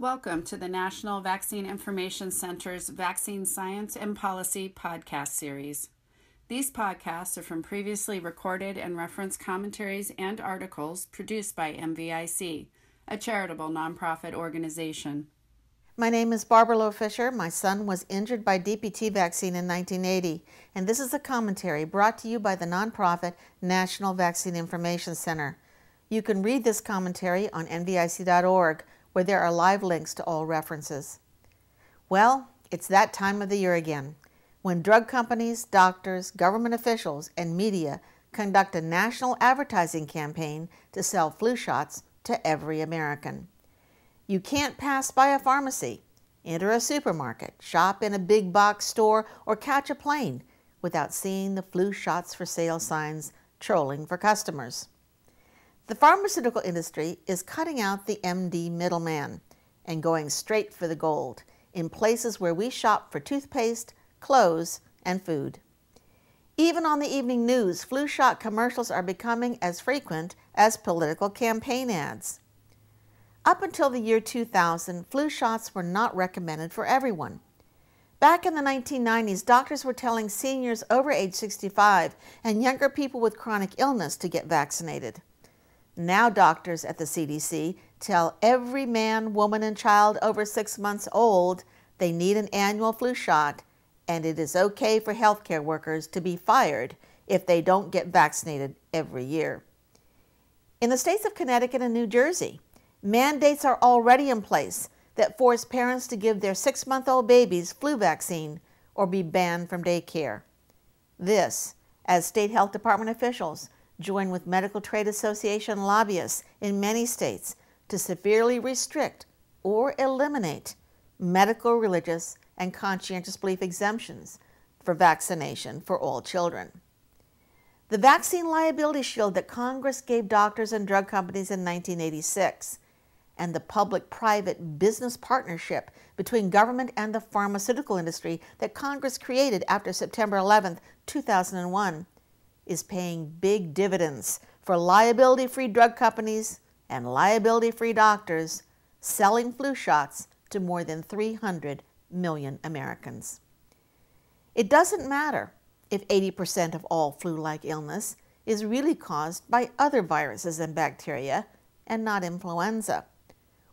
Welcome to the National Vaccine Information Center's Vaccine Science and Policy podcast series. These podcasts are from previously recorded and referenced commentaries and articles produced by NVIC, a charitable nonprofit organization. My name is Barbara Loe Fisher. My son was injured by DPT vaccine in 1980, and this is a commentary brought to you by the nonprofit National Vaccine Information Center. You can read this commentary on nvic.org where there are live links to all references. Well, it's that time of the year again, when drug companies, doctors, government officials, and media conduct a national advertising campaign to sell flu shots to every American. You can't pass by a pharmacy, enter a supermarket, shop in a big box store, or catch a plane without seeing the flu shots for sale signs trolling for customers. The pharmaceutical industry is cutting out the MD middleman and going straight for the gold in places where we shop for toothpaste, clothes, and food. Even on the evening news, flu shot commercials are becoming as frequent as political campaign ads. Up until the year 2000, flu shots were not recommended for everyone. Back in the 1990s, doctors were telling seniors over age 65 and younger people with chronic illness to get vaccinated. Now, doctors at the CDC tell every man, woman, and child over six months old they need an annual flu shot, and it is okay for healthcare workers to be fired if they don't get vaccinated every year. In the states of Connecticut and New Jersey, mandates are already in place that force parents to give their six month old babies flu vaccine or be banned from daycare. This, as state health department officials join with medical trade association lobbyists in many states to severely restrict or eliminate medical, religious, and conscientious belief exemptions for vaccination for all children. The vaccine liability shield that Congress gave doctors and drug companies in 1986 and the public private business partnership between government and the pharmaceutical industry that Congress created after September 11, 2001, is paying big dividends for liability free drug companies and liability free doctors selling flu shots to more than 300 million Americans. It doesn't matter if 80% of all flu like illness is really caused by other viruses and bacteria and not influenza,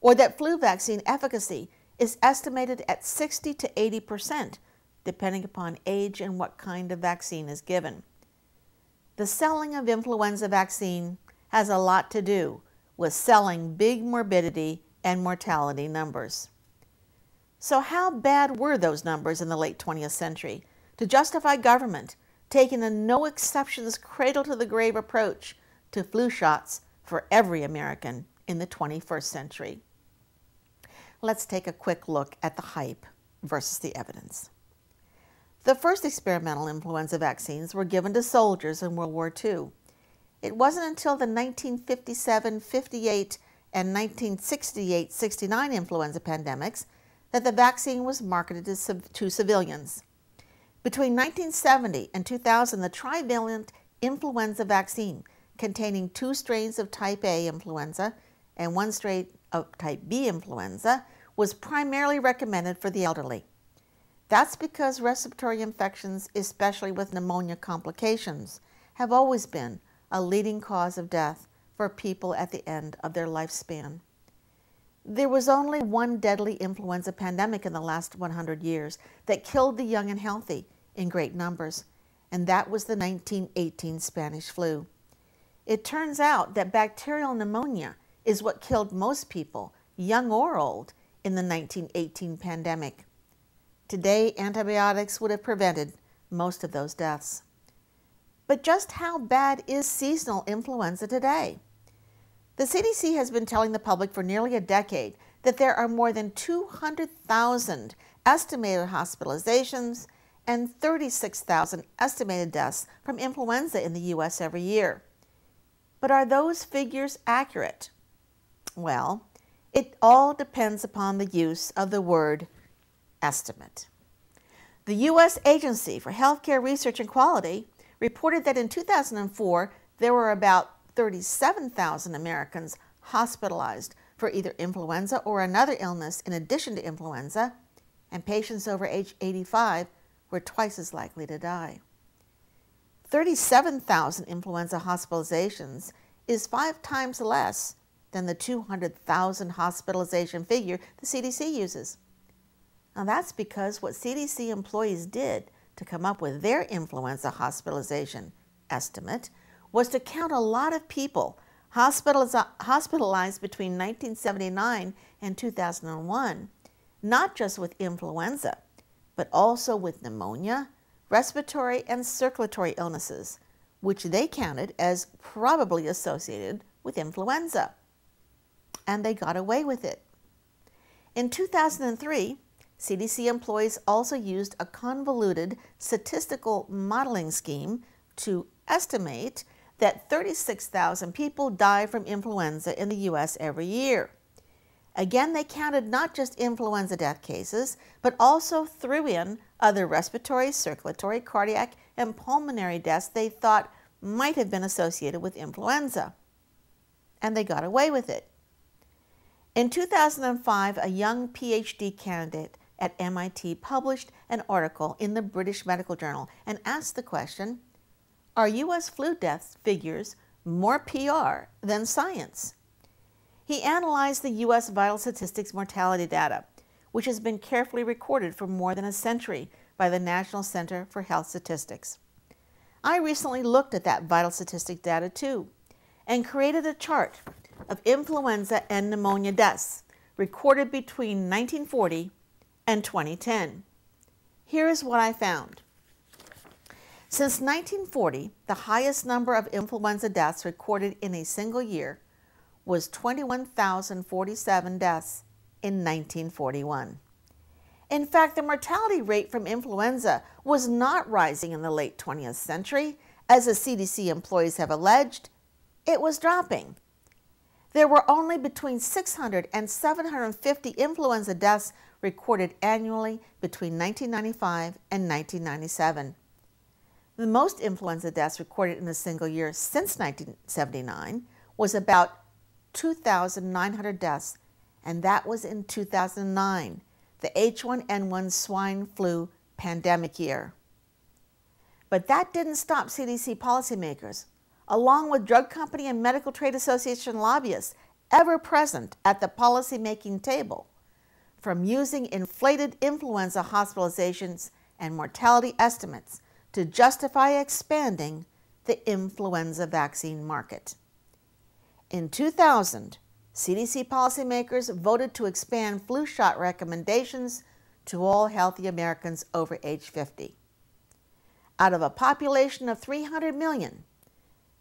or that flu vaccine efficacy is estimated at 60 to 80%, depending upon age and what kind of vaccine is given. The selling of influenza vaccine has a lot to do with selling big morbidity and mortality numbers. So, how bad were those numbers in the late 20th century to justify government taking a no exceptions cradle to the grave approach to flu shots for every American in the 21st century? Let's take a quick look at the hype versus the evidence. The first experimental influenza vaccines were given to soldiers in World War II. It wasn't until the 1957 58 and 1968 69 influenza pandemics that the vaccine was marketed to, to civilians. Between 1970 and 2000, the trivalent influenza vaccine, containing two strains of type A influenza and one strain of type B influenza, was primarily recommended for the elderly. That's because respiratory infections, especially with pneumonia complications, have always been a leading cause of death for people at the end of their lifespan. There was only one deadly influenza pandemic in the last 100 years that killed the young and healthy in great numbers, and that was the 1918 Spanish flu. It turns out that bacterial pneumonia is what killed most people, young or old, in the 1918 pandemic. Today, antibiotics would have prevented most of those deaths. But just how bad is seasonal influenza today? The CDC has been telling the public for nearly a decade that there are more than 200,000 estimated hospitalizations and 36,000 estimated deaths from influenza in the U.S. every year. But are those figures accurate? Well, it all depends upon the use of the word estimate. The U.S. Agency for Healthcare Research and Quality reported that in 2004 there were about 37,000 Americans hospitalized for either influenza or another illness in addition to influenza, and patients over age 85 were twice as likely to die. 37,000 influenza hospitalizations is five times less than the 200,000 hospitalization figure the CDC uses. Now, that's because what CDC employees did to come up with their influenza hospitalization estimate was to count a lot of people hospitalized between 1979 and 2001, not just with influenza, but also with pneumonia, respiratory, and circulatory illnesses, which they counted as probably associated with influenza. And they got away with it. In 2003, CDC employees also used a convoluted statistical modeling scheme to estimate that 36,000 people die from influenza in the U.S. every year. Again, they counted not just influenza death cases, but also threw in other respiratory, circulatory, cardiac, and pulmonary deaths they thought might have been associated with influenza. And they got away with it. In 2005, a young PhD candidate at MIT published an article in the British Medical Journal and asked the question are U.S. flu death figures more PR than science? He analyzed the U.S. vital statistics mortality data, which has been carefully recorded for more than a century by the National Center for Health Statistics. I recently looked at that vital statistic data too and created a chart of influenza and pneumonia deaths recorded between 1940 and 2010. Here is what I found. Since 1940, the highest number of influenza deaths recorded in a single year was 21,047 deaths in 1941. In fact, the mortality rate from influenza was not rising in the late 20th century, as the CDC employees have alleged, it was dropping. There were only between 600 and 750 influenza deaths recorded annually between 1995 and 1997. The most influenza deaths recorded in a single year since 1979 was about 2,900 deaths, and that was in 2009, the H1N1 swine flu pandemic year. But that didn't stop CDC policymakers, along with drug company and medical trade association lobbyists ever present at the policymaking table, from using inflated influenza hospitalizations and mortality estimates to justify expanding the influenza vaccine market. In 2000, CDC policymakers voted to expand flu shot recommendations to all healthy Americans over age 50. Out of a population of 300 million,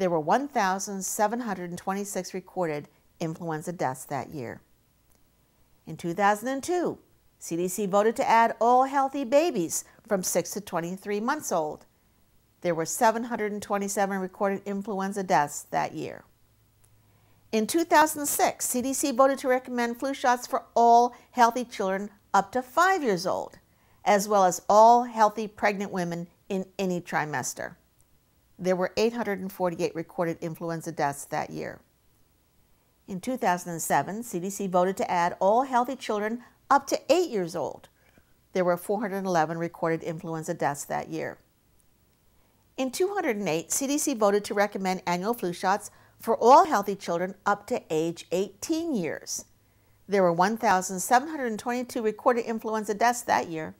there were 1,726 recorded influenza deaths that year. In 2002, CDC voted to add all healthy babies from 6 to 23 months old. There were 727 recorded influenza deaths that year. In 2006, CDC voted to recommend flu shots for all healthy children up to 5 years old, as well as all healthy pregnant women in any trimester. There were 848 recorded influenza deaths that year. In 2007, CDC voted to add all healthy children up to eight years old. There were 411 recorded influenza deaths that year. In 208, CDC voted to recommend annual flu shots for all healthy children up to age 18 years. There were 1,722 recorded influenza deaths that year.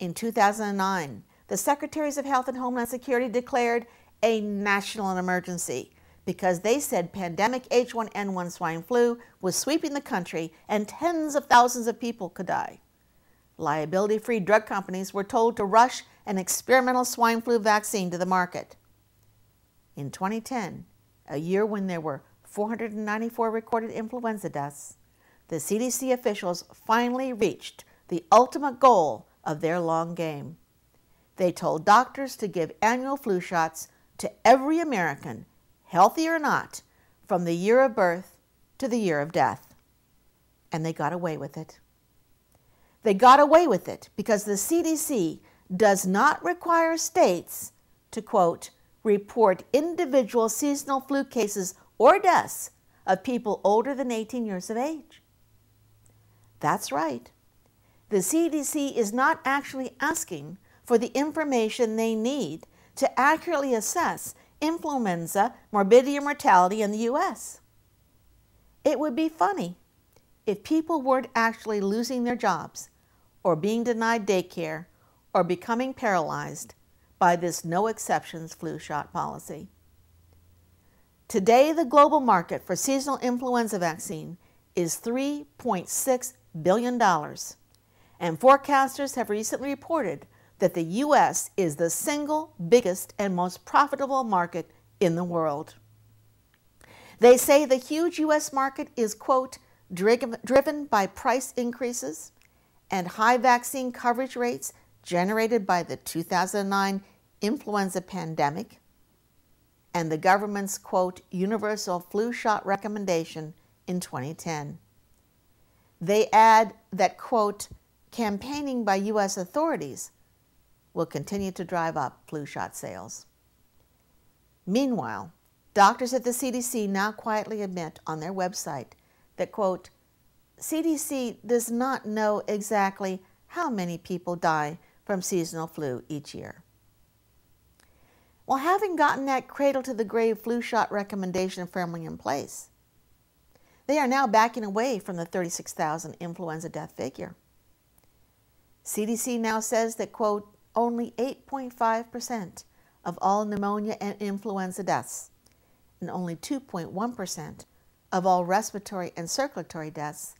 In 2009, the Secretaries of Health and Homeland Security declared a national emergency because they said pandemic H1N1 swine flu was sweeping the country and tens of thousands of people could die. Liability free drug companies were told to rush an experimental swine flu vaccine to the market. In 2010, a year when there were 494 recorded influenza deaths, the CDC officials finally reached the ultimate goal of their long game. They told doctors to give annual flu shots to every American healthy or not, from the year of birth to the year of death. And they got away with it. They got away with it because the CDC does not require states to, quote, report individual seasonal flu cases or deaths of people older than 18 years of age. That's right. The CDC is not actually asking for the information they need to accurately assess influenza morbidity and mortality in the U.S. It would be funny if people weren't actually losing their jobs or being denied daycare or becoming paralyzed by this no exceptions flu shot policy. Today, the global market for seasonal influenza vaccine is $3.6 billion, and forecasters have recently reported that the U.S. is the single biggest and most profitable market in the world. They say the huge U.S. market is, quote, driven by price increases and high vaccine coverage rates generated by the 2009 influenza pandemic and the government's, quote, universal flu shot recommendation in 2010. They add that, quote, campaigning by U.S. authorities will continue to drive up flu shot sales. Meanwhile, doctors at the CDC now quietly admit on their website that, quote, CDC does not know exactly how many people die from seasonal flu each year. Well, having gotten that cradle to the grave flu shot recommendation firmly in place, they are now backing away from the 36,000 influenza death figure. CDC now says that, quote, only 8.5% of all pneumonia and influenza deaths and only 2.1% of all respiratory and circulatory deaths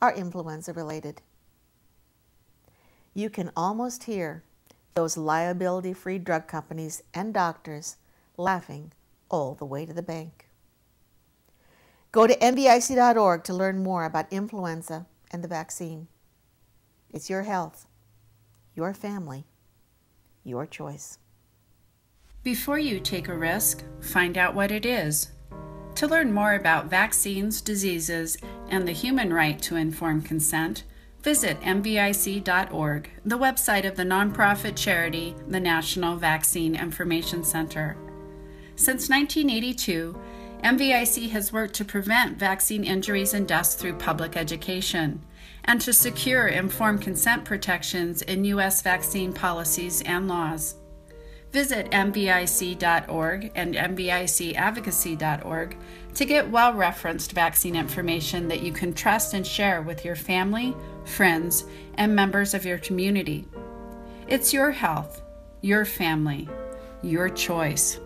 are influenza related. You can almost hear those liability free drug companies and doctors laughing all the way to the bank. Go to nvic.org to learn more about influenza and the vaccine. It's your health, your family, your choice. Before you take a risk, find out what it is. To learn more about vaccines, diseases, and the human right to informed consent, visit nvic.org, the website of the nonprofit charity, the National Vaccine Information Center. Since 1982, NVIC has worked to prevent vaccine injuries and deaths through public education and to secure informed consent protections in U.S. vaccine policies and laws. Visit NVIC.org and NVICadvocacy.org to get well referenced vaccine information that you can trust and share with your family, friends, and members of your community. It's your health, your family, your choice.